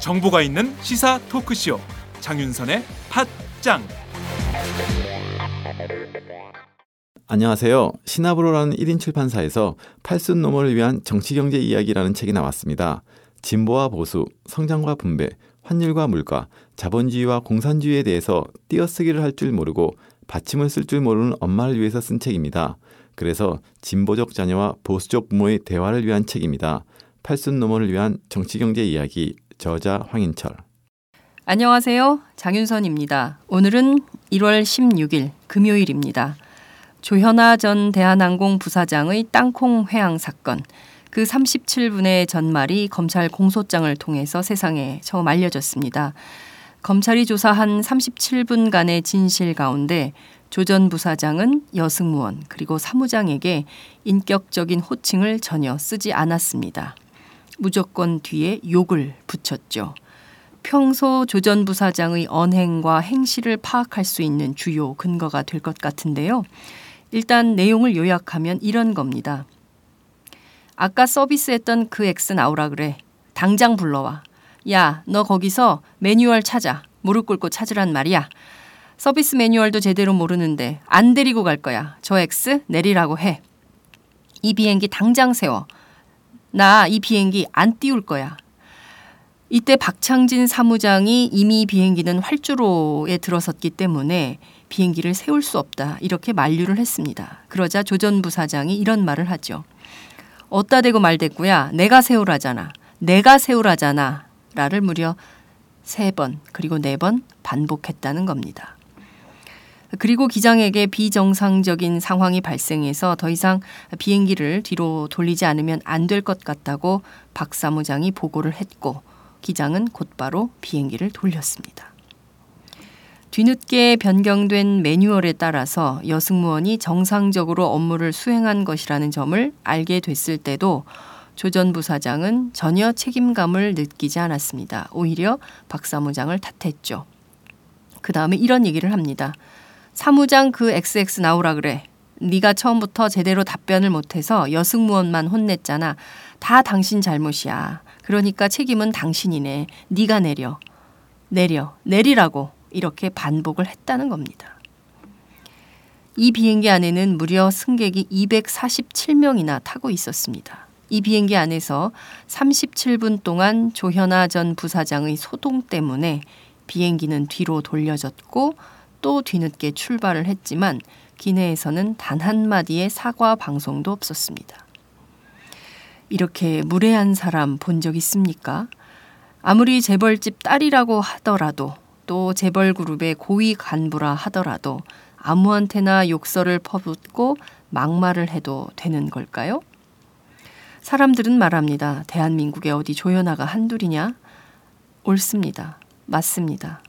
정보가 있는 시사 토크쇼 장윤선의 팟짱 안녕하세요. 시나브로라는 1인 출판사에서 팔순 노모를 위한 정치경제 이야기라는 책이 나왔습니다. 진보와 보수, 성장과 분배, 환율과 물가, 자본주의와 공산주의에 대해서 띄어쓰기를 할 줄 모르고 받침을 쓸 줄 모르는 엄마를 위해서 쓴 책입니다. 그래서 진보적 자녀와 보수적 부모의 대화를 위한 책입니다. 팔순 노모를 위한 정치경제 이야기 저자 황인철. 안녕하세요. 장윤선입니다. 오늘은 1월 16일 금요일입니다. 조현아 전 대한항공 부사장의 땅콩 회항 사건. 그 37분의 전말이 검찰 공소장을 통해서 세상에 처음 알려졌습니다. 검찰이 조사한 37분간의 진실 가운데 조 전 부사장은 여승무원 그리고 사무장에게 인격적인 호칭을 전혀 쓰지 않았습니다. 무조건 뒤에 욕을 붙였죠. 평소 조 전 부사장의 언행과 행실을 파악할 수 있는 주요 근거가 될 것 같은데요. 일단 내용을 요약하면 이런 겁니다. 아까 서비스했던 그 엑스 나오라 그래. 당장 불러와. 야, 너 거기서 매뉴얼 찾아. 무릎 꿇고 찾으란 말이야. 서비스 매뉴얼도 제대로 모르는데 안 데리고 갈 거야. 저 엑스 내리라고 해. 이 비행기 당장 세워. 나 이 비행기 안 띄울 거야. 이때 박창진 사무장이 이미 비행기는 활주로에 들어섰기 때문에 비행기를 세울 수 없다. 이렇게 만류를 했습니다. 그러자 조전 부 사장이 이런 말을 하죠. 어따 대고 말대꾸야. 내가 세우라잖아. 내가 세우라잖아. 라를 무려 세 번, 그리고 네 번 반복했다는 겁니다. 그리고 기장에게 비정상적인 상황이 발생해서 더 이상 비행기를 뒤로 돌리지 않으면 안 될 것 같다고 박 사무장이 보고를 했고 기장은 곧바로 비행기를 돌렸습니다. 뒤늦게 변경된 매뉴얼에 따라서 여승무원이 정상적으로 업무를 수행한 것이라는 점을 알게 됐을 때도 조전 부사장은 전혀 책임감을 느끼지 않았습니다. 오히려 박 사무장을 탓했죠. 그 다음에 이런 얘기를 합니다. 사무장 그 XX 나오라 그래. 네가 처음부터 제대로 답변을 못해서 여승무원만 혼냈잖아. 다 당신 잘못이야. 그러니까 책임은 당신이네. 네가 내려. 내려. 내리라고. 이렇게 반복을 했다는 겁니다. 이 비행기 안에는 무려 승객이 247명이나 타고 있었습니다. 이 비행기 안에서 37분 동안 조현아 전 부사장의 소동 때문에 비행기는 뒤로 돌려졌고 또 뒤늦게 출발을 했지만 기내에서는 단 한마디의 사과 방송도 없었습니다. 이렇게 무례한 사람 본 적 있습니까? 아무리 재벌집 딸이라고 하더라도 또 재벌 그룹의 고위 간부라 하더라도 아무한테나 욕설을 퍼붓고 막말을 해도 되는 걸까요? 사람들은 말합니다. 대한민국에 어디 조연아가 한둘이냐? 옳습니다. 맞습니다.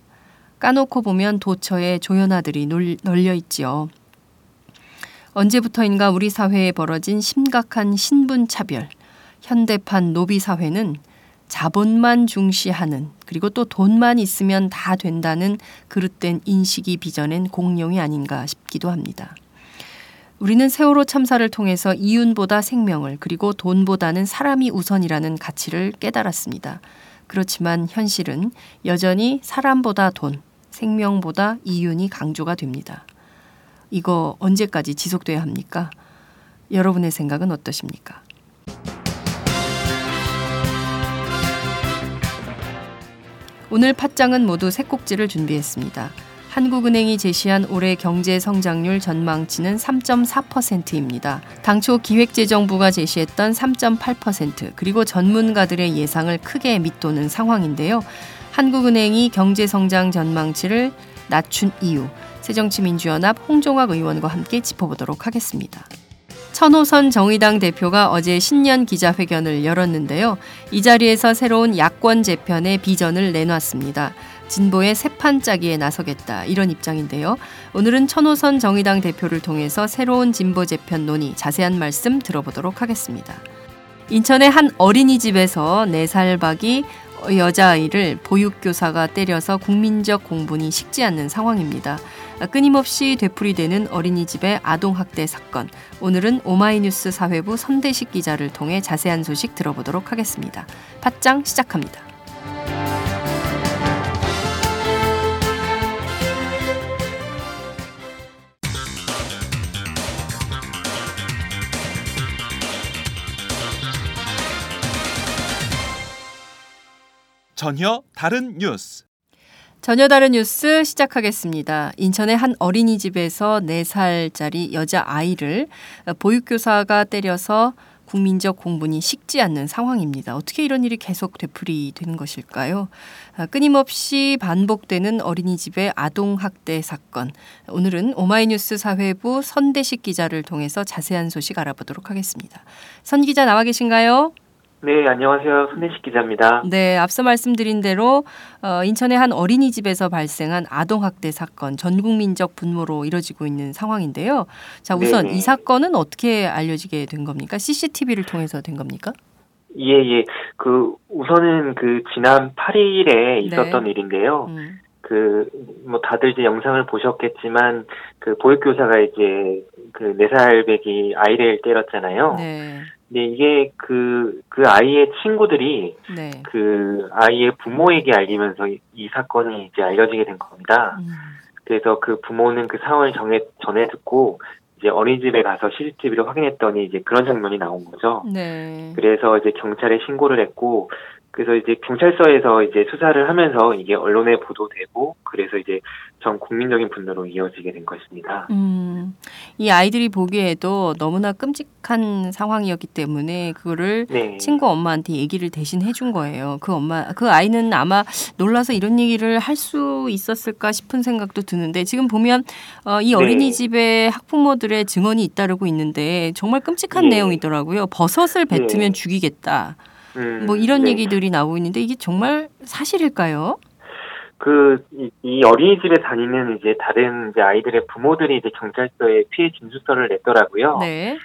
까놓고 보면 도처에 조연아들이 널려 있지요. 언제부터인가 우리 사회에 벌어진 심각한 신분 차별, 현대판 노비 사회는 자본만 중시하는 그리고 또 돈만 있으면 다 된다는 그릇된 인식이 빚어낸 공룡이 아닌가 싶기도 합니다. 우리는 세월호 참사를 통해서 이윤보다 생명을 그리고 돈보다는 사람이 우선이라는 가치를 깨달았습니다. 그렇지만 현실은 여전히 사람보다 돈, 생명보다 이윤이 강조가 됩니다. 이거 언제까지 지속돼야 합니까? 여러분의 생각은 어떠십니까? 오늘 팟장은 모두 새 꼭지를 준비했습니다. 한국은행이 제시한 올해 경제 성장률 전망치는 3.4%입니다. 당초 기획재정부가 제시했던 3.8% 그리고 전문가들의 예상을 크게 밑도는 상황인데요. 한국은행이 경제 성장 전망치를 낮춘 이유 새정치민주연합 홍종학 의원과 함께 짚어보도록 하겠습니다. 천호선 정의당 대표가 어제 신년 기자회견을 열었는데요. 이 자리에서 새로운 야권 재편의 비전을 내놨습니다. 진보의 새판 짜기에 나서겠다 이런 입장인데요. 오늘은 천호선 정의당 대표를 통해서 새로운 진보 재편 논의 자세한 말씀 들어보도록 하겠습니다. 인천의 한 어린이집에서 4살 박이 여자아이를 보육교사가 때려서 국민적 공분이 식지 않는 상황입니다. 끊임없이 되풀이되는 어린이집의 아동학대 사건. 오늘은 오마이뉴스 사회부 선대식 기자를 통해 자세한 소식 들어보도록 하겠습니다. 팟짱 시작합니다. 전혀 다른 뉴스. 전혀 다른 뉴스 시작하겠습니다. 인천의 한 어린이집에서 4살짜리 여자 아이를 보육교사가 때려서 국민적 공분이 식지 않는 상황입니다. 어떻게 이런 일이 계속 되풀이 되는 것일까요? 아, 끊임없이 반복되는 어린이집의 아동학대 사건. 오늘은 오마이뉴스 사회부 선대식 기자를 통해서 자세한 소식 알아보도록 하겠습니다. 선 기자 나와 계신가요? 네, 안녕하세요. 손혜식 기자입니다. 네, 앞서 말씀드린 대로 어, 인천의 한 어린이집에서 발생한 아동학대 사건 전 국민적 분모로 이뤄지고 있는 상황인데요. 자, 우선 네네. 이 사건은 어떻게 알려지게 된 겁니까? CCTV를 통해서 된 겁니까? 예, 예. 그, 우선은 그, 지난 8일에 있었던 네. 일인데요. 음, 그, 뭐, 다들 이제 영상을 보셨겠지만, 그, 보육교사가 이제, 그, 4살 배기 아이를 때렸잖아요. 네, 근데 이게 그, 그 아이의 친구들이 네. 그 아이의 부모에게 알리면서 이, 이 사건이 이제 알려지게 된 겁니다. 음, 그래서 그 부모는 그 상황을 정해, 전해 듣고, 이제 어린이집에 가서 CCTV를 확인했더니 이제 그런 장면이 나온 거죠. 네. 그래서 이제 경찰에 신고를 했고 그래서 이제 경찰서에서 이제 수사를 하면서 이게 언론에 보도되고 그래서 이제 전 국민적인 분노로 이어지게 된 것입니다. 음, 이 아이들이 보기에도 너무나 끔찍한 상황이었기 때문에 그거를 네. 친구 엄마한테 얘기를 대신 해준 거예요. 그 엄마, 그 아이는 아마 놀라서 이런 얘기를 할 수 있었을까 싶은 생각도 드는데 지금 보면 어, 이 네. 어린이집에 학부모들의 증언이 잇따르고 있는데 정말 끔찍한 예. 내용이더라고요. 버섯을 뱉으면 네. 죽이겠다. 음, 뭐 이런 네. 얘기들이 나오고 있는데 이게 정말 사실일까요? 그, 이, 이 어린이집에 다니는 이제 다른 이제 아이들의 부모들이 이제 경찰서에 피해 진술서를 냈더라고요. 네.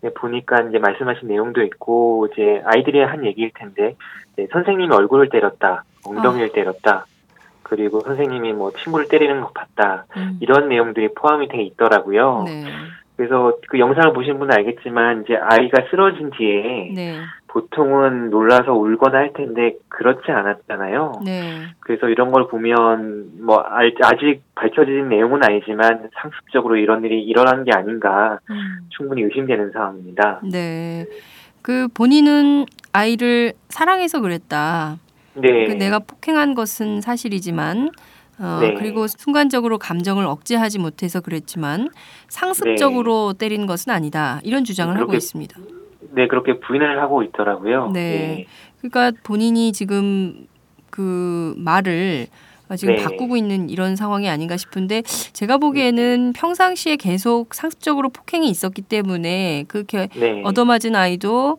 네, 보니까 이제 말씀하신 내용도 있고 이제 아이들이 한 얘기일 텐데 네, 선생님이 얼굴을 때렸다, 엉덩이를 때렸다, 그리고 선생님이 뭐 친구를 때리는 거 봤다 음. 이런 내용들이 포함이 돼 있더라고요. 네. 그래서 그 영상을 보신 분은 알겠지만 이제 아이가 쓰러진 뒤에 네. 보통은 놀라서 울거나 할 텐데 그렇지 않았잖아요. 네. 그래서 이런 걸 보면 뭐 알- 아직 밝혀진 내용은 아니지만 상습적으로 이런 일이 일어난 게 아닌가 음. 충분히 의심되는 상황입니다. 네. 그 본인은 아이를 사랑해서 그랬다. 네. 그 내가 폭행한 것은 사실이지만 어, 네. 그리고 순간적으로 감정을 억제하지 못해서 그랬지만 상습적으로 때린 것은 아니다. 이런 주장을 하고 그렇게 있습니다. 네, 그렇게 부인을 하고 있더라고요. 네. 그러니까 본인이 지금 그 말을 어, 지금 네. 바꾸고 있는 이런 상황이 아닌가 싶은데 제가 보기에는 평상시에 계속 상습적으로 폭행이 있었기 때문에 그렇게 네. 얻어맞은 아이도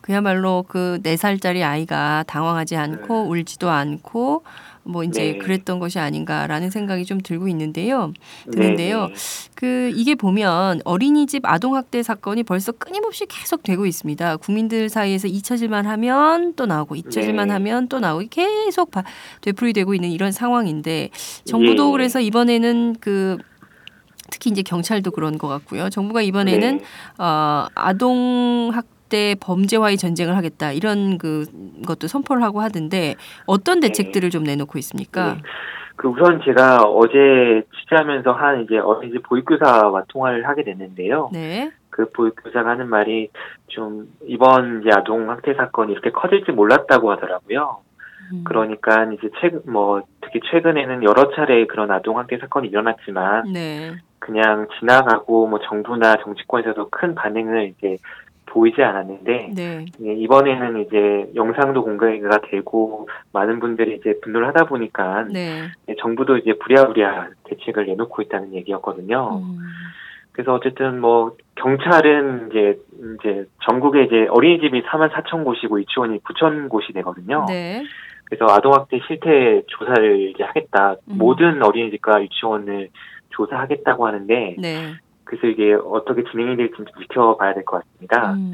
그야말로 그 네 살짜리 아이가 당황하지 않고 울지도 않고 뭐 이제 네. 그랬던 것이 아닌가라는 생각이 좀 들고 있는데요. 네, 드는데요. 네. 그 이게 보면 어린이집 아동 학대 사건이 벌써 끊임없이 계속 되고 있습니다. 국민들 사이에서 잊혀질만 하면 또 나오고 잊혀질만 네. 하면 또 나오고 계속 바- 되풀이되고 있는 이런 상황인데 정부도 예. 그래서 이번에는 그 특히 이제 경찰도 그런 것 같고요. 정부가 이번에는 네. 어, 아동 학대 범죄와의 전쟁을 하겠다 이런 그 것도 선포를 하고 하던데 어떤 네. 대책들을 좀 내놓고 있습니까? 그 우선 제가 어제 취재하면서 한 이제 어린이집 보육교사와 통화를 하게 됐는데요. 네. 그 보육교사가 하는 말이 좀 이번 아동 학대 사건이 이렇게 커질지 몰랐다고 하더라고요. 음. 그러니까 이제 최근 뭐 특히 최근에는 여러 차례 그런 아동 학대 사건이 일어났지만 네. 그냥 지나가고 뭐 정부나 정치권에서도 큰 반응을 이제 보이지 않았는데 네. 예, 이번에는 이제 영상도 공개가 되고 많은 분들이 이제 분노를 하다 보니까 네. 예, 정부도 이제 부랴부랴 대책을 내놓고 있다는 얘기였거든요. 음. 그래서 어쨌든 뭐 경찰은 이제 이제 전국에 이제 어린이집이 4만 4천 곳이고 유치원이 9천 곳이 되거든요. 네. 그래서 아동학대 실태 조사를 이제 하겠다. 음. 모든 어린이집과 유치원을 조사하겠다고 하는데 네. 그래서 이게 어떻게 진행이 될지 좀 지켜봐야 될 것 같습니다. 음.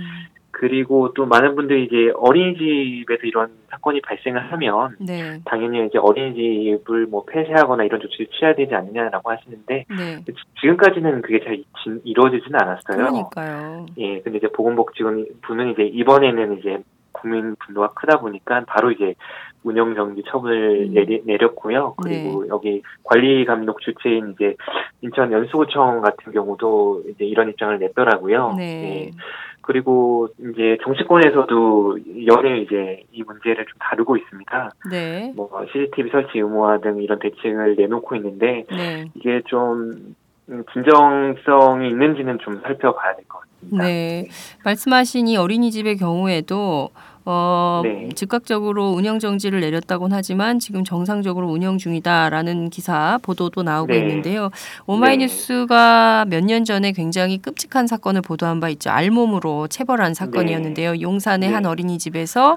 그리고 또 많은 분들이 이제 어린이집에서 이런 사건이 발생을 하면 네. 당연히 이제 어린이집을 뭐 폐쇄하거나 이런 조치를 취해야 되지 않느냐라고 하시는데 네. 지금까지는 그게 잘 진- 이루어지지는 않았어요. 그러니까요. 예, 근데 이제 보건복지부는 이제 이번에는 이제 국민 분노가 크다 보니까 바로 이제 운영 정지 처분을 음. 내리, 내렸고요. 그리고 여기 관리 감독 주체인 이제 인천 연수구청 같은 경우도 이제 이런 입장을 냈더라고요. 네. 예. 그리고 이제 정치권에서도 연일 이제 이 문제를 좀 다루고 있습니다. 네. 뭐 CCTV 설치 의무화 등 이런 대책을 내놓고 있는데 네. 이게 좀 음, 진정성이 있는지는 좀 살펴봐야 될 것 같습니다. 네. 말씀하신 이 어린이집의 경우에도 어, 네. 즉각적으로 운영 정지를 내렸다고는 하지만 지금 정상적으로 운영 중이다라는 기사 보도도 나오고 네. 있는데요. 오마이뉴스가 몇 년 전에 굉장히 끔찍한 사건을 보도한 바 있죠. 알몸으로 체벌한 사건이었는데요. 용산의 네. 한 어린이집에서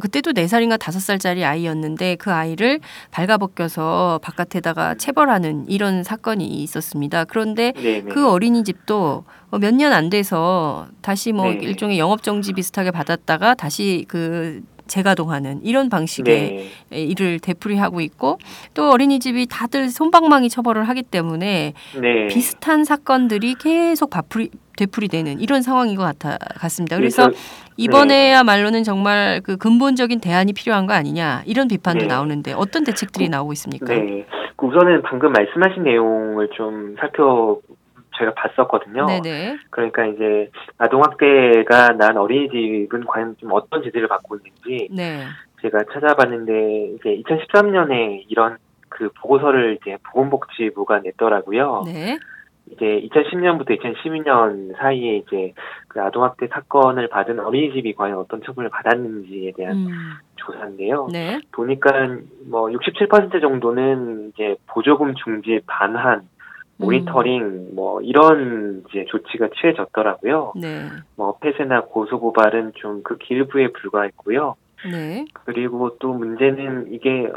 그때도 네살인가 다섯 살짜리 아이였는데 그 아이를 발가벗겨서 바깥에다가 체벌하는 이런 사건이 있었습니다. 그런데 네, 네. 그 어린이집도 몇 년 안 돼서 다시 뭐 네. 일종의 영업 정지 비슷하게 받았다가 다시 그 재가동하는 이런 방식의 네. 일을 되풀이하고 있고 또 어린이집이 다들 손방망이 처벌을 하기 때문에 네. 비슷한 사건들이 계속 바풀이 되풀이되는 이런 상황인 것 같아 같습니다. 그래서 이번에야말로는 정말 그 근본적인 대안이 필요한 거 아니냐 이런 비판도 네. 나오는데 어떤 대책들이 나오고 있습니까? 네. 그 우선은 방금 말씀하신 내용을 좀 살펴 제가 봤었거든요. 네네. 그러니까 이제 아동학대가 난 어린이집은 과연 좀 어떤 제재를 받고 있는지 네. 제가 찾아봤는데 이제 2013년에 이런 그 보고서를 이제 보건복지부가 냈더라고요. 네. 이제 2010년부터 2012년 사이에 이제 그 아동학대 사건을 받은 어린이집이 과연 어떤 처분을 받았는지에 대한 음. 조사인데요. 네. 보니까 뭐 67% 정도는 이제 보조금 중지 반환, 모니터링 뭐 이런 이제 조치가 취해졌더라고요. 네. 뭐 폐쇄나 고소 고발은 좀 극히 일부에 불과했고요. 네. 그리고 또 문제는 이게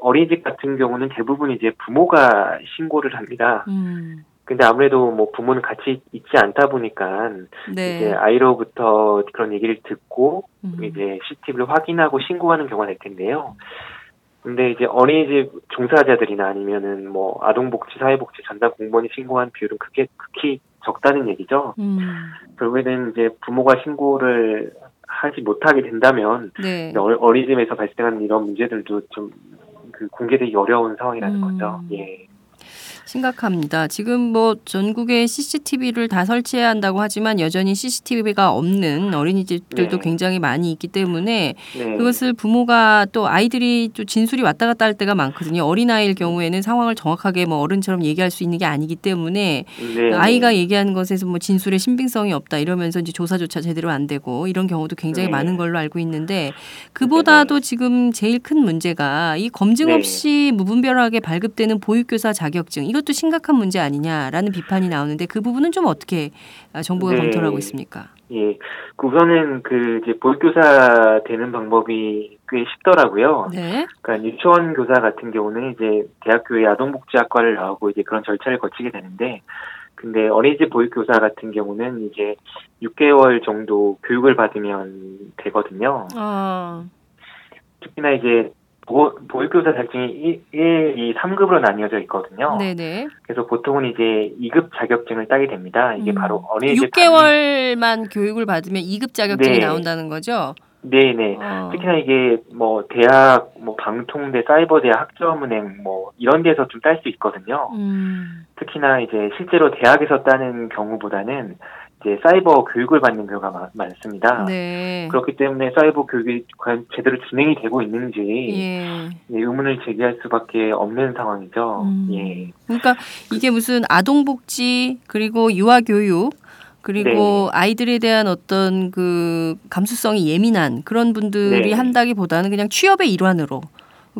어린이집 같은 경우는 대부분 이제 부모가 신고를 합니다. 음. 근데 아무래도 뭐 부모는 같이 있지 않다 보니까 네. 이제 아이로부터 그런 얘기를 듣고 음. 이제 CCTV를 확인하고 신고하는 경우가 될 텐데요. 근데 이제 어린이집 종사자들이나 아니면은 뭐 아동복지, 사회복지 전담 공무원이 신고한 비율은 그게 극히 적다는 얘기죠. 음. 결국에는 이제 부모가 신고를 하지 못하게 된다면 네. 어- 어린이집에서 발생하는 이런 문제들도 좀 그 공개되기 어려운 상황이라는 음. 거죠. 예. 심각합니다. 지금 뭐 전국에 CCTV를 다 설치해야 한다고 하지만 여전히 CCTV가 없는 어린이집들도 네. 굉장히 많이 있기 때문에 네. 그것을 부모가 또 아이들이 또 진술이 왔다 갔다 할 때가 많거든요. 어린아이일 경우에는 상황을 정확하게 뭐 어른처럼 얘기할 수 있는 게 아니기 때문에 네. 아이가 얘기하는 것에서 뭐 진술에 신빙성이 없다 이러면서 이제 조사조차 제대로 안 되고 이런 경우도 굉장히 네. 많은 걸로 알고 있는데 그보다도 지금 제일 큰 문제가 이 검증 네. 없이 무분별하게 발급되는 보육교사 자격증 이 것도 심각한 문제 아니냐라는 비판이 나오는데 그 부분은 좀 어떻게 아, 정부가 네. 검토를 하고 있습니까? 예. 그 우선은 그 이제 보육교사 되는 방법이 꽤 쉽더라고요. 네. 그러니까 유치원 교사 같은 경우는 이제 대학교의 아동복지학과를 나오고 이제 그런 절차를 거치게 되는데, 근데 어린이집 보육교사 같은 경우는 이제 6개월 정도 교육을 받으면 되거든요. 아, 특히나 이제 보, 보육교사 자격증이 1, 2, 3급으로 나뉘어져 있거든요. 네네. 그래서 보통은 이제 2급 자격증을 따게 됩니다. 이게 음. 바로 어린이집 6개월만 교육을 받으면 2급 자격증이 네. 나온다는 거죠? 네네. 어. 특히나 이게 뭐 대학, 뭐 방통대, 사이버대, 학점은행 뭐 이런 데서 좀 딸 수 있거든요. 음. 특히나 이제 실제로 대학에서 따는 경우보다는 이제 사이버 교육을 받는 경우가 마- 많습니다. 네. 그렇기 때문에 사이버 교육이 과연 제대로 진행이 되고 있는지 예. 예, 의문을 제기할 수밖에 없는 상황이죠. 음. 예. 그러니까 이게 무슨 아동복지 그리고 유아교육 그리고 네. 아이들에 대한 어떤 그 감수성이 예민한 그런 분들이 네. 한다기보다는 그냥 취업의 일환으로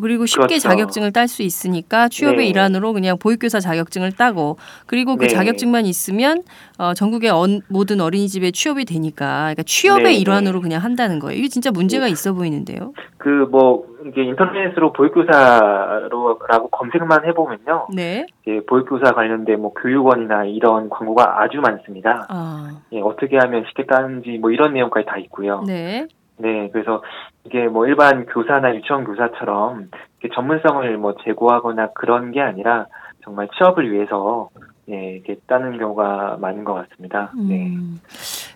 그리고 쉽게 그렇죠. 자격증을 딸 수 있으니까 취업의 네. 일환으로 그냥 보육교사 자격증을 따고 그리고 그 네. 자격증만 있으면 어, 전국의 언- 모든 어린이집에 취업이 되니까 그러니까 취업의 네, 일환으로 그냥 한다는 거예요. 이게 진짜 문제가 있어 보이는데요. 그 뭐 이게 인터넷으로 보육교사로라고 검색만 해보면요, 네. 이제 보육교사 관련된 뭐 교육원이나 이런 광고가 아주 많습니다. 아, 예, 어떻게 하면 쉽게 따는지 뭐 이런 내용까지 다 있고요. 네. 네, 그래서 이게 뭐 일반 교사나 유치원 교사처럼 전문성을 뭐 제고하거나 그런 게 아니라 정말 취업을 위해서 예, 이렇게 따는 경우가 많은 것 같습니다. 네. 음.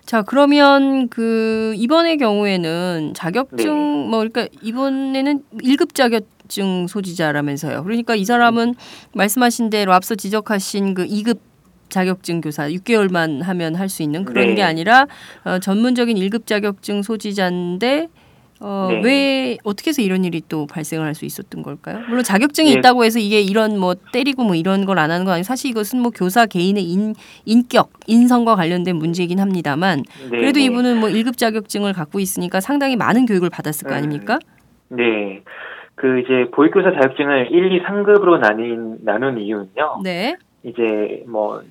자, 그러면 그 이번의 경우에는 자격증 네. 뭐 그러니까 이번에는 1급 자격증 소지자라면서요. 그러니까 이 사람은 말씀하신 대로 앞서 지적하신 그 2급 자격증 교사 6개월만 하면 할 수 있는 그런 네. 게 아니라 어, 전문적인 1급 자격증 소지자인데 어, 네. 왜 어떻게 해서 이런 일이 또 발생을 할 수 있었던 걸까요? 물론 자격증이 예. 있다고 해서 이게 이런 뭐 때리고 뭐 이런 걸 안 하는 건 아니고 사실 이것은 뭐 교사 개인의 인, 인격, 인성과 관련된 문제이긴 합니다만 네, 그래도 네. 이분은 뭐 1급 자격증을 갖고 있으니까 상당히 많은 교육을 받았을 거 음. 아닙니까? 네. 그 이제 보육교사 자격증을 1, 2, 3급으로 나뉜 나눈 이유는요. 네. 이제 뭐,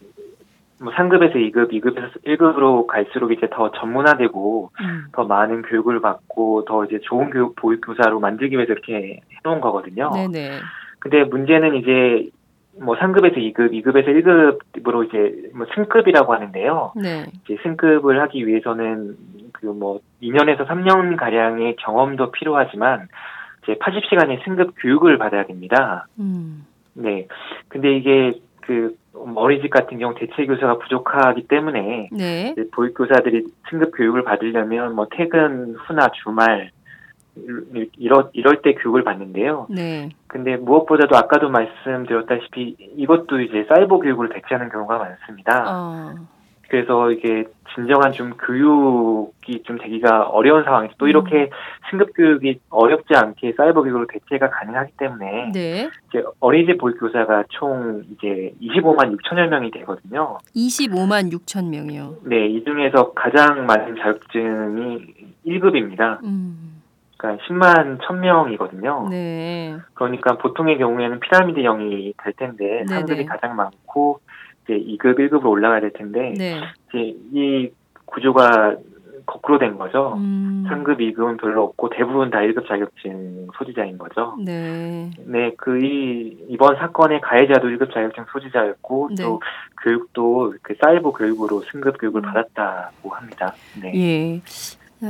뭐 3급에서 2급, 2급에서 1급으로 갈수록 이제 더 전문화되고 음. 더 많은 교육을 받고 더 이제 좋은 교육 보육 교사로 만들기 위해서 이렇게 해놓은 거거든요. 네네. 근데 문제는 이제 뭐 3급에서 2급, 2급에서 1급으로 이제 뭐 승급이라고 하는데요. 네. 이제 승급을 하기 위해서는 그 뭐 2년에서 3년 가량의 경험도 필요하지만 이제 80시간의 승급 교육을 받아야 됩니다. 음. 네. 근데 이게 그 어린이집 같은 경우 대체 교사가 부족하기 때문에 네. 이제 보육 교사들이 승급 교육을 받으려면 뭐 퇴근 후나 주말 이럴 이럴 때 교육을 받는데요. 네. 근데 무엇보다도 아까도 말씀드렸다시피 이것도 이제 사이버 교육으로 대체하는 경우가 많습니다. 어. 그래서 이게 진정한 좀 교육이 좀 되기가 어려운 상황에서 또 음. 이렇게 승급 교육이 어렵지 않게 사이버 교육으로 대체가 가능하기 때문에 네. 이제 어린이집 보육교사가 총 이제 25만 6천여 명이 되거든요. 25만 6천 명이요. 네, 이 중에서 가장 많은 자격증이 1급입니다. 음. 그러니까 10만 1000명이거든요. 네. 그러니까 보통의 경우에는 피라미드형이 될 텐데 네네. 상급이 가장 많고 이제 2급, 1급으로 올라가야 될 텐데 네. 이제 이 구조가 거꾸로 된 거죠. 음. 상급, 2급은 별로 없고 대부분 다 1급 자격증 소지자인 거죠. 네. 네, 그 이 이번 사건의 가해자도 1급 자격증 소지자였고 네. 또 교육도 그 사이버 교육으로 승급 교육을 음. 받았다고 합니다. 네. 예.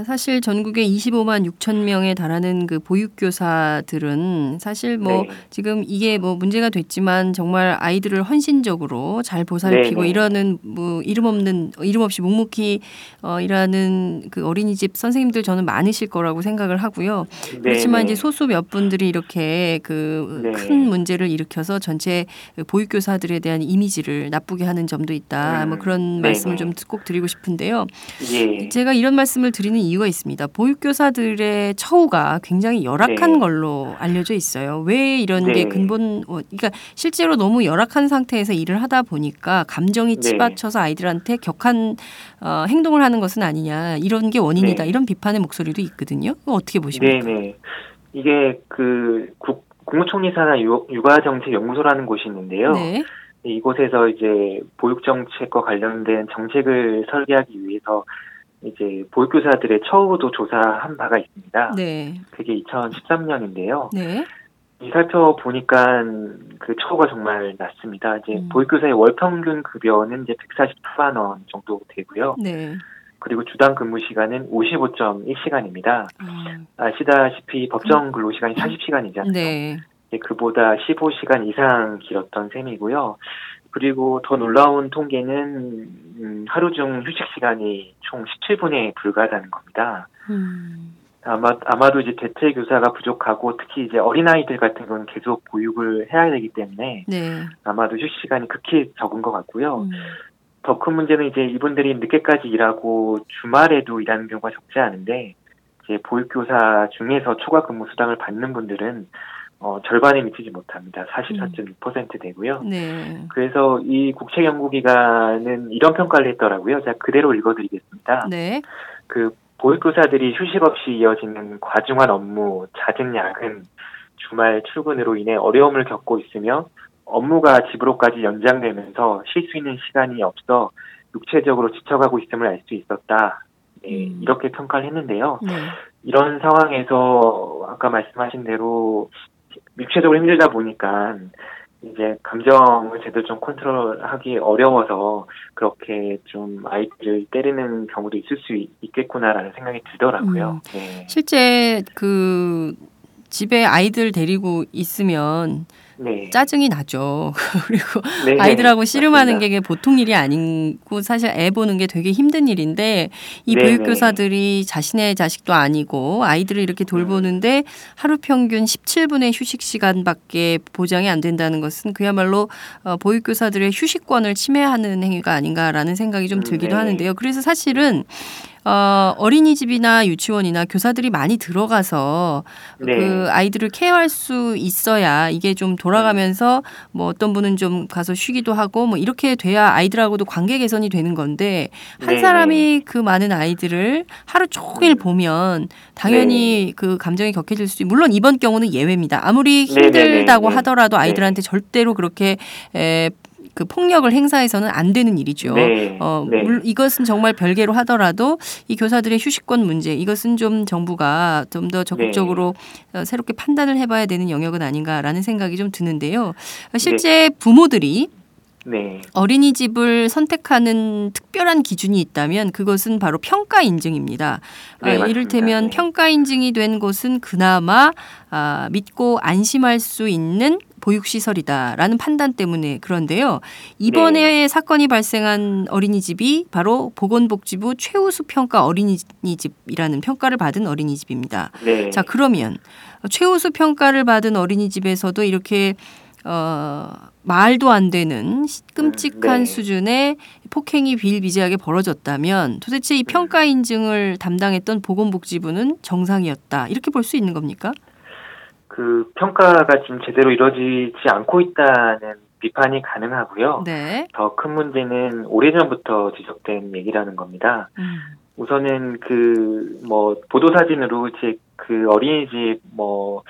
사실 전국에 25만 6천 명에 달하는 그 보육교사들은 사실 뭐 네. 지금 이게 뭐 문제가 됐지만 정말 아이들을 헌신적으로 잘 보살피고 네네. 이러는 뭐 이름 없는 이름 없이 묵묵히 어 일하는 그 어린이집 선생님들 저는 많으실 거라고 생각을 하고요. 그렇지만 네, 이제 네. 소수 몇 분들이 이렇게 그 네. 큰 문제를 일으켜서 전체 그 보육교사들에 대한 이미지를 나쁘게 하는 점도 있다. 음, 뭐 그런 네네. 말씀을 좀 꼭 드리고 싶은데요. 예. 제가 이런 말씀을 드 리는 이유가 있습니다. 보육교사들의 처우가 굉장히 열악한 네. 걸로 알려져 있어요. 왜 이런 게 네. 근본, 어, 그러니까 실제로 너무 열악한 상태에서 일을 하다 보니까 감정이 네. 치받쳐서 아이들한테 격한 어, 행동을 하는 것은 아니냐 이런 게 원인이다 네. 이런 비판의 목소리도 있거든요. 어떻게 보십니까? 네네. 이게 그 국, 국무총리사나 유- 육아정책연구소라는 곳이 있는데요. 네. 이곳에서 이제 보육정책과 관련된 정책을 설계하기 위해서 이제 보육교사들의 처우도 조사한 바가 있습니다. 네. 그게 2013년인데요. 네. 이 살펴보니까 그 처우가 정말 낮습니다. 이제 음. 보육교사의 월 평균 급여는 이제 149만 원 정도 되고요. 네. 그리고 주당 근무 시간은 55.1시간입니다. 아, 아시다시피 법정 근로 시간이 40시간이잖아요. 네. 그보다 15시간 이상 길었던 셈이고요. 그리고 더 놀라운 통계는 음, 하루 중 휴식 시간이 총 17분에 불과하다는 겁니다. 음. 아마 아마도 이제 대체 교사가 부족하고 특히 이제 어린 아이들 같은 경우는 계속 보육을 해야 되기 때문에 네. 아마도 휴식 시간이 극히 적은 것 같고요. 음. 더큰 문제는 이제 이분들이 늦게까지 일하고 주말에도 일하는 경우가 적지 않은데 이제 보육교사 중에서 초과 근무 수당을 받는 분들은 어, 절반에 미치지 못합니다. 44.6% 되고요. 네. 그래서 이 국책연구기관은 이런 평가를 했더라고요. 제가 그대로 읽어드리겠습니다. 네. 그 보육교사들이 휴식 없이 이어지는 과중한 업무, 잦은 야근, 주말 출근으로 인해 어려움을 겪고 있으며 업무가 집으로까지 연장되면서 쉴 수 있는 시간이 없어 육체적으로 지쳐가고 있음을 알 수 있었다. 네, 음. 이렇게 평가를 했는데요. 네. 이런 상황에서 아까 말씀하신 대로 육체적으로 힘들다 보니까 이제 감정을 제대로 좀 컨트롤하기 어려워서 그렇게 좀 아이들을 때리는 경우도 있을 수 있- 있겠구나라는 생각이 들더라고요. 음. 네. 실제 그 집에 아이들 데리고 있으면 네. 짜증이 나죠. 그리고 네. 아이들하고 씨름하는 맞습니다. 게 보통 일이 아니고 사실 애 보는 게 되게 힘든 일인데 이 네네. 보육교사들이 자신의 자식도 아니고 아이들을 이렇게 돌보는데 하루 평균 17분의 휴식 시간밖에 보장이 안 된다는 것은 그야말로 어, 보육교사들의 휴식권을 침해하는 행위가 아닌가라는 생각이 좀 음, 들기도 네. 하는데요. 그래서 사실은 어, 어린이집이나 유치원이나 교사들이 많이 들어가서 네. 그 아이들을 케어할 수 있어야 이게 좀 돌아가면서 뭐 어떤 분은 좀 가서 쉬기도 하고 뭐 이렇게 돼야 아이들하고도 관계 개선이 되는 건데 한 네. 사람이 그 많은 아이들을 하루 종일 보면 당연히 그 감정이 격해질 수 있. 물론 이번 경우는 예외입니다. 아무리 네, 네, 네, 힘들다고 네. 하더라도 네. 아이들한테 절대로 그렇게 에, 그 폭력을 행사해서는 안 되는 일이죠. 네. 어, 네. 물, 이것은 정말 별개로 하더라도 이 교사들의 휴식권 문제 이것은 좀 정부가 좀 더 적극적으로 네. 어, 새롭게 판단을 해봐야 되는 영역은 아닌가라는 생각이 좀 드는데요. 네. 실제 부모들이 네. 어린이집을 선택하는 특별한 기준이 있다면 그것은 바로 평가 인증입니다. 네, 아. 이를테면 네. 평가 인증이 된 곳은 그나마 아, 믿고 안심할 수 있는 보육시설이다라는 판단 때문에 그런데요. 이번에 네. 사건이 발생한 어린이집이 바로 보건복지부 최우수 평가 어린이집이라는 평가를 받은 어린이집입니다. 네. 자 그러면 최우수 평가를 받은 어린이집에서도 이렇게 어, 말도 안 되는 끔찍한 네. 수준의 폭행이 비일비재하게 벌어졌다면 도대체 이 음. 평가 인증을 담당했던 보건복지부는 정상이었다 이렇게 볼 수 있는 겁니까? 그 평가가 지금 제대로 이루어지지 않고 있다는 비판이 가능하고요. 네. 더 큰 문제는 오래전부터 지적된 얘기라는 겁니다. 음. 우선은 그 뭐 보도 사진으로 이제 그 어린이집 뭐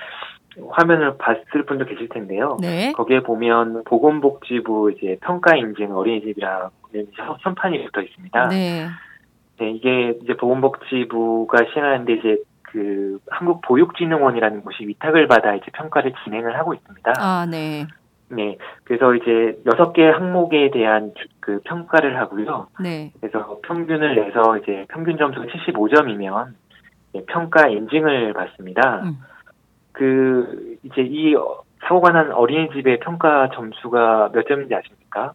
화면을 봤을 분도 계실 텐데요. 네. 거기에 보면 보건복지부 이제 평가 인증 어린이집이라는 현- 현판이 붙어 있습니다. 네. 네, 이게 이제 보건복지부가 시행하는데 이제 그 한국 보육진흥원이라는 곳이 위탁을 받아 이제 평가를 진행을 하고 있습니다. 아, 네. 네, 그래서 이제 여섯 개 항목에 대한 주- 그 평가를 하고요. 네. 그래서 평균을 내서 이제 평균 점수가 75점이면 평가 인증을 받습니다. 음. 그 이제 이 어, 사고가 난 어린이집의 평가 점수가 몇 점인지 아십니까?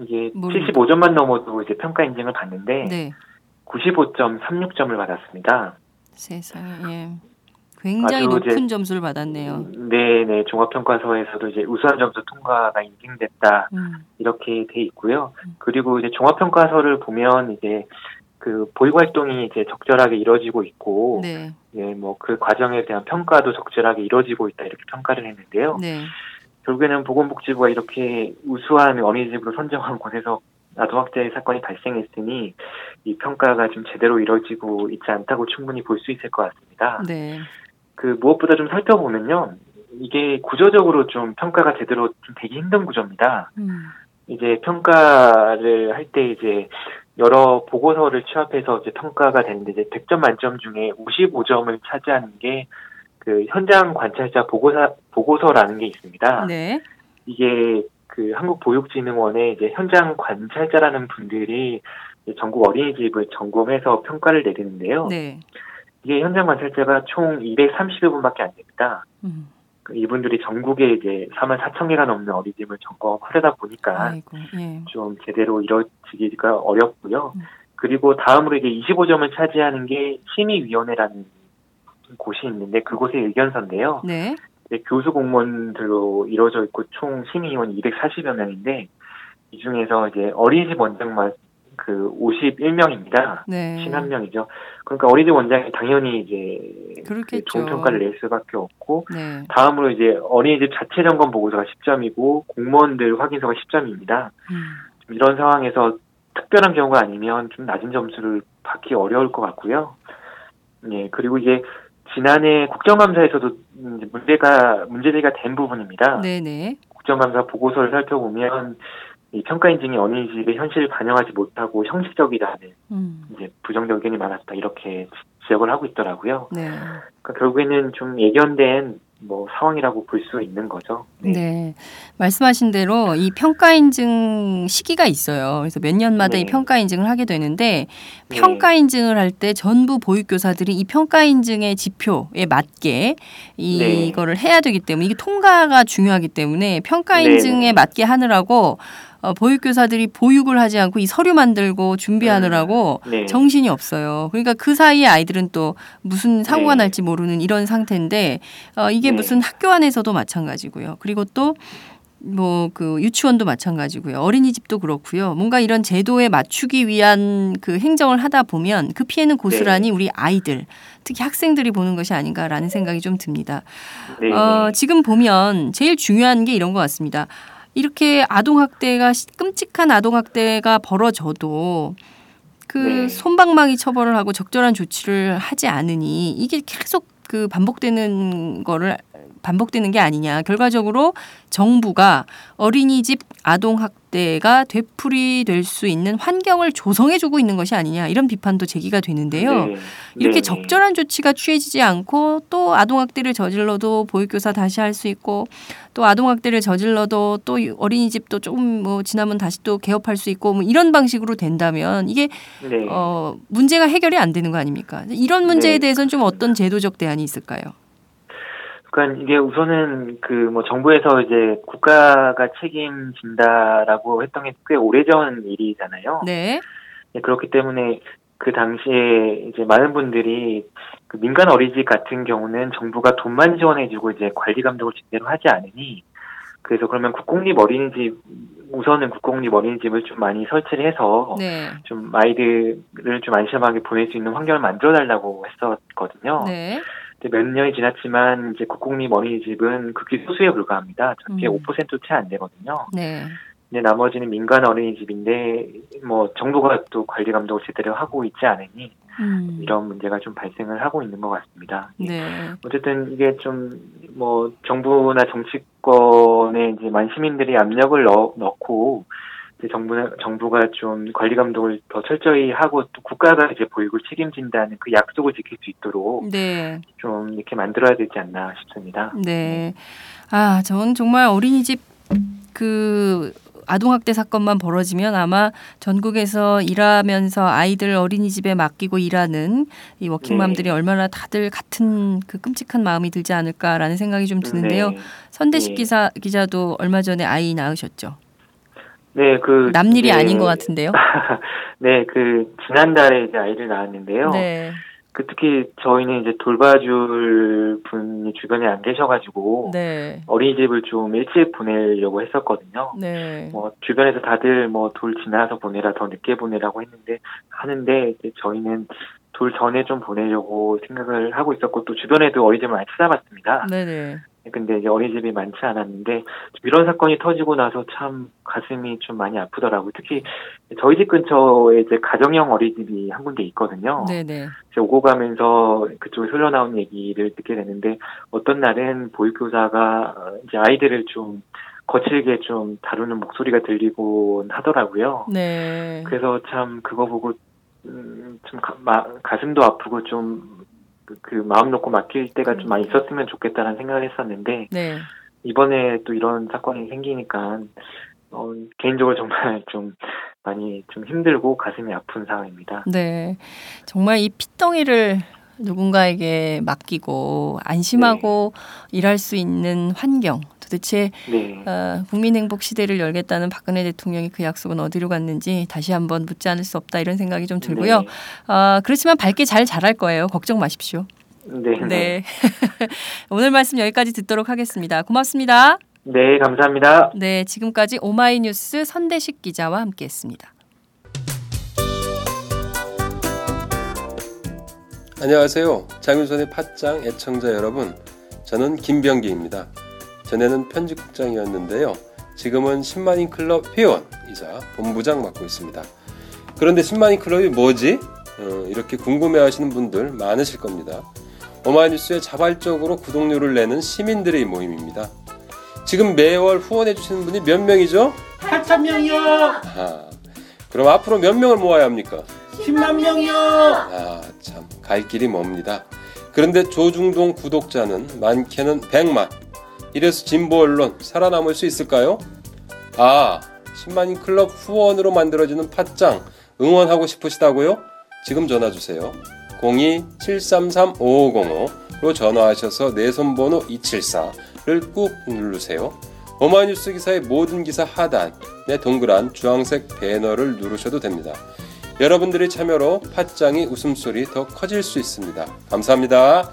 이게 모릅니다. 75점만 넘어도 이제 평가 인증을 받는데 네. 95.36점을 받았습니다. 세상에. 예. 굉장히 높은 점수를 받았네요. 네, 네. 종합평가서에서도 이제 우수한 점수 통과가 인증됐다. 음. 이렇게 돼 있고요. 음. 그리고 이제 종합평가서를 보면 이제 그 보육 활동이 이제 적절하게 이루어지고 있고, 네. 예, 뭐 그 과정에 대한 평가도 적절하게 이루어지고 있다 이렇게 평가를 했는데요. 네. 결국에는 보건복지부가 이렇게 우수한 어린이집으로 선정한 곳에서 아동학대 사건이 발생했으니 이 평가가 좀 제대로 이루어지고 있지 않다고 충분히 볼 수 있을 것 같습니다. 네. 그 무엇보다 좀 살펴보면요. 이게 구조적으로 좀 평가가 제대로 좀 되기 힘든 구조입니다. 음. 이제 평가를 할 때 이제 여러 보고서를 취합해서 이제 평가가 되는데 이제 100점 만점 중에 55점을 차지하는 게 그 현장 관찰자 보고서 보고서라는 게 있습니다. 네. 이게 그 한국보육진흥원의 이제 현장 관찰자라는 분들이 전국 어린이집을 점검해서 평가를 내리는데요. 네. 이게 현장 관찰자가 총 230여 분밖에 안 됩니다. 음. 그 이분들이 전국에 이제 4만 4천 개가 넘는 어린이집을 점검하려다 보니까 아이고. 예. 좀 제대로 이루어지기가 어렵고요. 음. 그리고 다음으로 이제 25점을 차지하는 게 심의위원회라는 곳이 있는데 그곳의 의견서인데요. 네. 교수 공무원들로 이루어져 있고 총 심의위원이 240여 명인데 이 중에서 이제 어린이집 원장만 그 51명입니다. 네. 51명이죠. 그러니까 어린이집 원장이 당연히 이제 그 그렇겠죠. 좋은 평가를 낼 수밖에 없고 네. 다음으로 이제 어린이집 자체 점검 보고서가 10점이고 공무원들 확인서가 10점입니다. 음. 이런 상황에서 특별한 경우가 아니면 좀 낮은 점수를 받기 어려울 것 같고요. 예, 그리고 이제 지난해 국정감사에서도 이제 문제가 문제제기가 된 부분입니다. 네네. 국정감사 보고서를 살펴보면 이 평가 인증이 어린이집의 현실을 반영하지 못하고 형식적이라는 음. 이제 부정적 의견이 많았다 이렇게 지적을 하고 있더라고요. 네. 그러니까 결국에는 좀 예견된 뭐 상황이라고 볼 수 있는 거죠. 네. 말씀하신 대로 이 평가 인증 시기가 있어요. 그래서 몇 년마다 네. 이 평가 인증을 하게 되는데 네. 평가 인증을 할 때 전부 보육 교사들이 이 평가 인증의 지표에 맞게 이- 네. 이거를 해야 되기 때문에 이게 통과가 중요하기 때문에 평가 네, 인증에 네. 맞게 하느라고 어, 보육교사들이 보육을 하지 않고 이 서류 만들고 준비하느라고 네. 정신이 없어요. 그러니까 그 사이에 아이들은 또 무슨 사고가 네. 날지 모르는 이런 상태인데 어, 이게 네. 무슨 학교 안에서도 마찬가지고요. 그리고 또 뭐 그 유치원도 마찬가지고요. 어린이집도 그렇고요. 뭔가 이런 제도에 맞추기 위한 그 행정을 하다 보면 그 피해는 고스란히 우리 아이들, 특히 학생들이 보는 것이 아닌가라는 생각이 좀 듭니다. 네. 어, 지금 보면 제일 중요한 게 이런 것 같습니다. 이렇게 아동학대가 시- 끔찍한 아동학대가 벌어져도 그 네. 손방망이 처벌을 하고 적절한 조치를 하지 않으니 이게 계속 그 반복되는 거를 반복되는 게 아니냐. 결과적으로 정부가 어린이집 아동학대가 되풀이될 수 있는 환경을 조성해주고 있는 것이 아니냐. 이런 비판도 제기가 되는데요. 네. 이렇게 네. 적절한 조치가 취해지지 않고 또 아동학대를 저질러도 보육교사 다시 할 수 있고 또 아동학대를 저질러도 또 어린이집도 조금 뭐 지나면 다시 또 개업할 수 있고 뭐 이런 방식으로 된다면 이게 네. 어 문제가 해결이 안 되는 거 아닙니까? 이런 문제에 네. 대해서는 좀 어떤 제도적 대안이 있을까요? 그러니까 이게 우선은 그 뭐 정부에서 이제 국가가 책임진다라고 했던 게 꽤 오래전 일이잖아요. 네. 네, 그렇기 때문에 그 당시에 이제 많은 분들이 그 민간 어린이집 같은 경우는 정부가 돈만 지원해주고 이제 관리 감독을 제대로 하지 않으니 그래서 그러면 국공립 어린이집 우선은 국공립 어린이집을 좀 많이 설치를 해서 네. 좀 아이들을 좀 안심하게 보낼 수 있는 환경을 만들어 달라고 했었거든요. 네. 몇 년이 지났지만 이제 국공립 어린이집은 극히 소수에 불과합니다. 전체 음. 5%채 안 되거든요. 네. 근데 나머지는 민간 어린이집인데 뭐 정부가 또 관리 감독을 제대로 하고 있지 않으니 음. 이런 문제가 좀 발생을 하고 있는 것 같습니다. 네. 어쨌든 이게 좀 뭐 정부나 정치권에 이제 많은 시민들이 압력을 넣, 넣고 정부는 정부가 좀 관리 감독을 더 철저히 하고 또 국가가 이제 보육을 책임진다는 그 약속을 지킬 수 있도록 네. 좀 이렇게 만들어야 되지 않나 싶습니다. 네. 아, 전 정말 어린이집 그 아동학대 사건만 벌어지면 아마 전국에서 일하면서 아이들 어린이집에 맡기고 일하는 이 워킹맘들이 네. 얼마나 다들 같은 그 끔찍한 마음이 들지 않을까라는 생각이 좀 드는데요. 네, 선대식 네. 기사 기자도 얼마 전에 아이 낳으셨죠. 네, 그 남일이 네, 아닌 것 같은데요. 네, 그 지난달에 이제 아이를 낳았는데요. 네. 그 특히 저희는 이제 돌봐줄 분이 주변에 안 계셔가지고 네. 어린이집을 좀 일찍 보내려고 했었거든요. 네. 뭐 주변에서 다들 뭐 돌 지나서 보내라 더 늦게 보내라고 했는데 하는데 이제 저희는 돌 전에 좀 보내려고 생각을 하고 있었고 또 주변에도 어린이집을 많이 찾아봤습니다. 네네. 근데 이제 어린이집이 많지 않았는데 이런 사건이 터지고 나서 참 가슴이 좀 많이 아프더라고요. 특히 저희 집 근처에 이제 가정형 어린이집이 한 군데 있거든요. 네네. 오고 가면서 그쪽에 흘러나온 얘기를 듣게 되는데 어떤 날은 보육교사가 어, 이제 아이들을 좀 거칠게 좀 다루는 목소리가 들리곤 하더라고요. 네. 그래서 참 그거 보고 음, 좀 가, 마, 가슴도 아프고 좀 그 마음 놓고 맡길 때가 좀 많이 있었으면 좋겠다는 생각을 했었는데 네. 이번에 또 이런 사건이 생기니까 어, 개인적으로 정말 좀 많이 좀 힘들고 가슴이 아픈 상황입니다. 네. 정말 이 핏덩이를 누군가에게 맡기고 안심하고 일할 수 있는 환경 도대체 네. 어, 국민 행복 시대를 열겠다는 박근혜 대통령이 그 약속은 어디로 갔는지 다시 한번 묻지 않을 수 없다 이런 생각이 좀 들고요. 네. 어, 그렇지만 밝게 잘 자랄 거예요. 걱정 마십시오. 네. 네. 오늘 말씀 여기까지 듣도록 하겠습니다. 고맙습니다. 네, 감사합니다. 네, 지금까지 오마이뉴스 선대식 기자와 함께했습니다. 안녕하세요. 장윤선의 팟짱 애청자 여러분. 저는 김병기입니다. 전에는 편집국장이었는데요. 지금은 10만인 클럽 회원이자 본부장 맡고 있습니다. 그런데 10만인 클럽이 뭐지? 어, 이렇게 궁금해 하시는 분들 많으실 겁니다. 오마이뉴스에 자발적으로 구독료를 내는 시민들의 모임입니다. 지금 매월 후원해 주시는 분이 몇 명이죠? 8천 명이요. 아, 그럼 앞으로 몇 명을 모아야 합니까? 10만 명이요. 아, 참, 갈 길이 멉니다. 그런데 조중동 구독자는 많게는 100만. 이래서 진보 언론 살아남을 수 있을까요? 아, 10만인 클럽 후원으로 만들어지는 팟짱 응원하고 싶으시다고요? 지금 전화 주세요. 02-733-5505로 전화하셔서 내 손번호 274를 꾹 누르세요. 오마이뉴스 기사의 모든 기사 하단에 동그란 주황색 배너를 누르셔도 됩니다. 여러분들의 참여로 팟짱이 웃음소리 더 커질 수 있습니다. 감사합니다.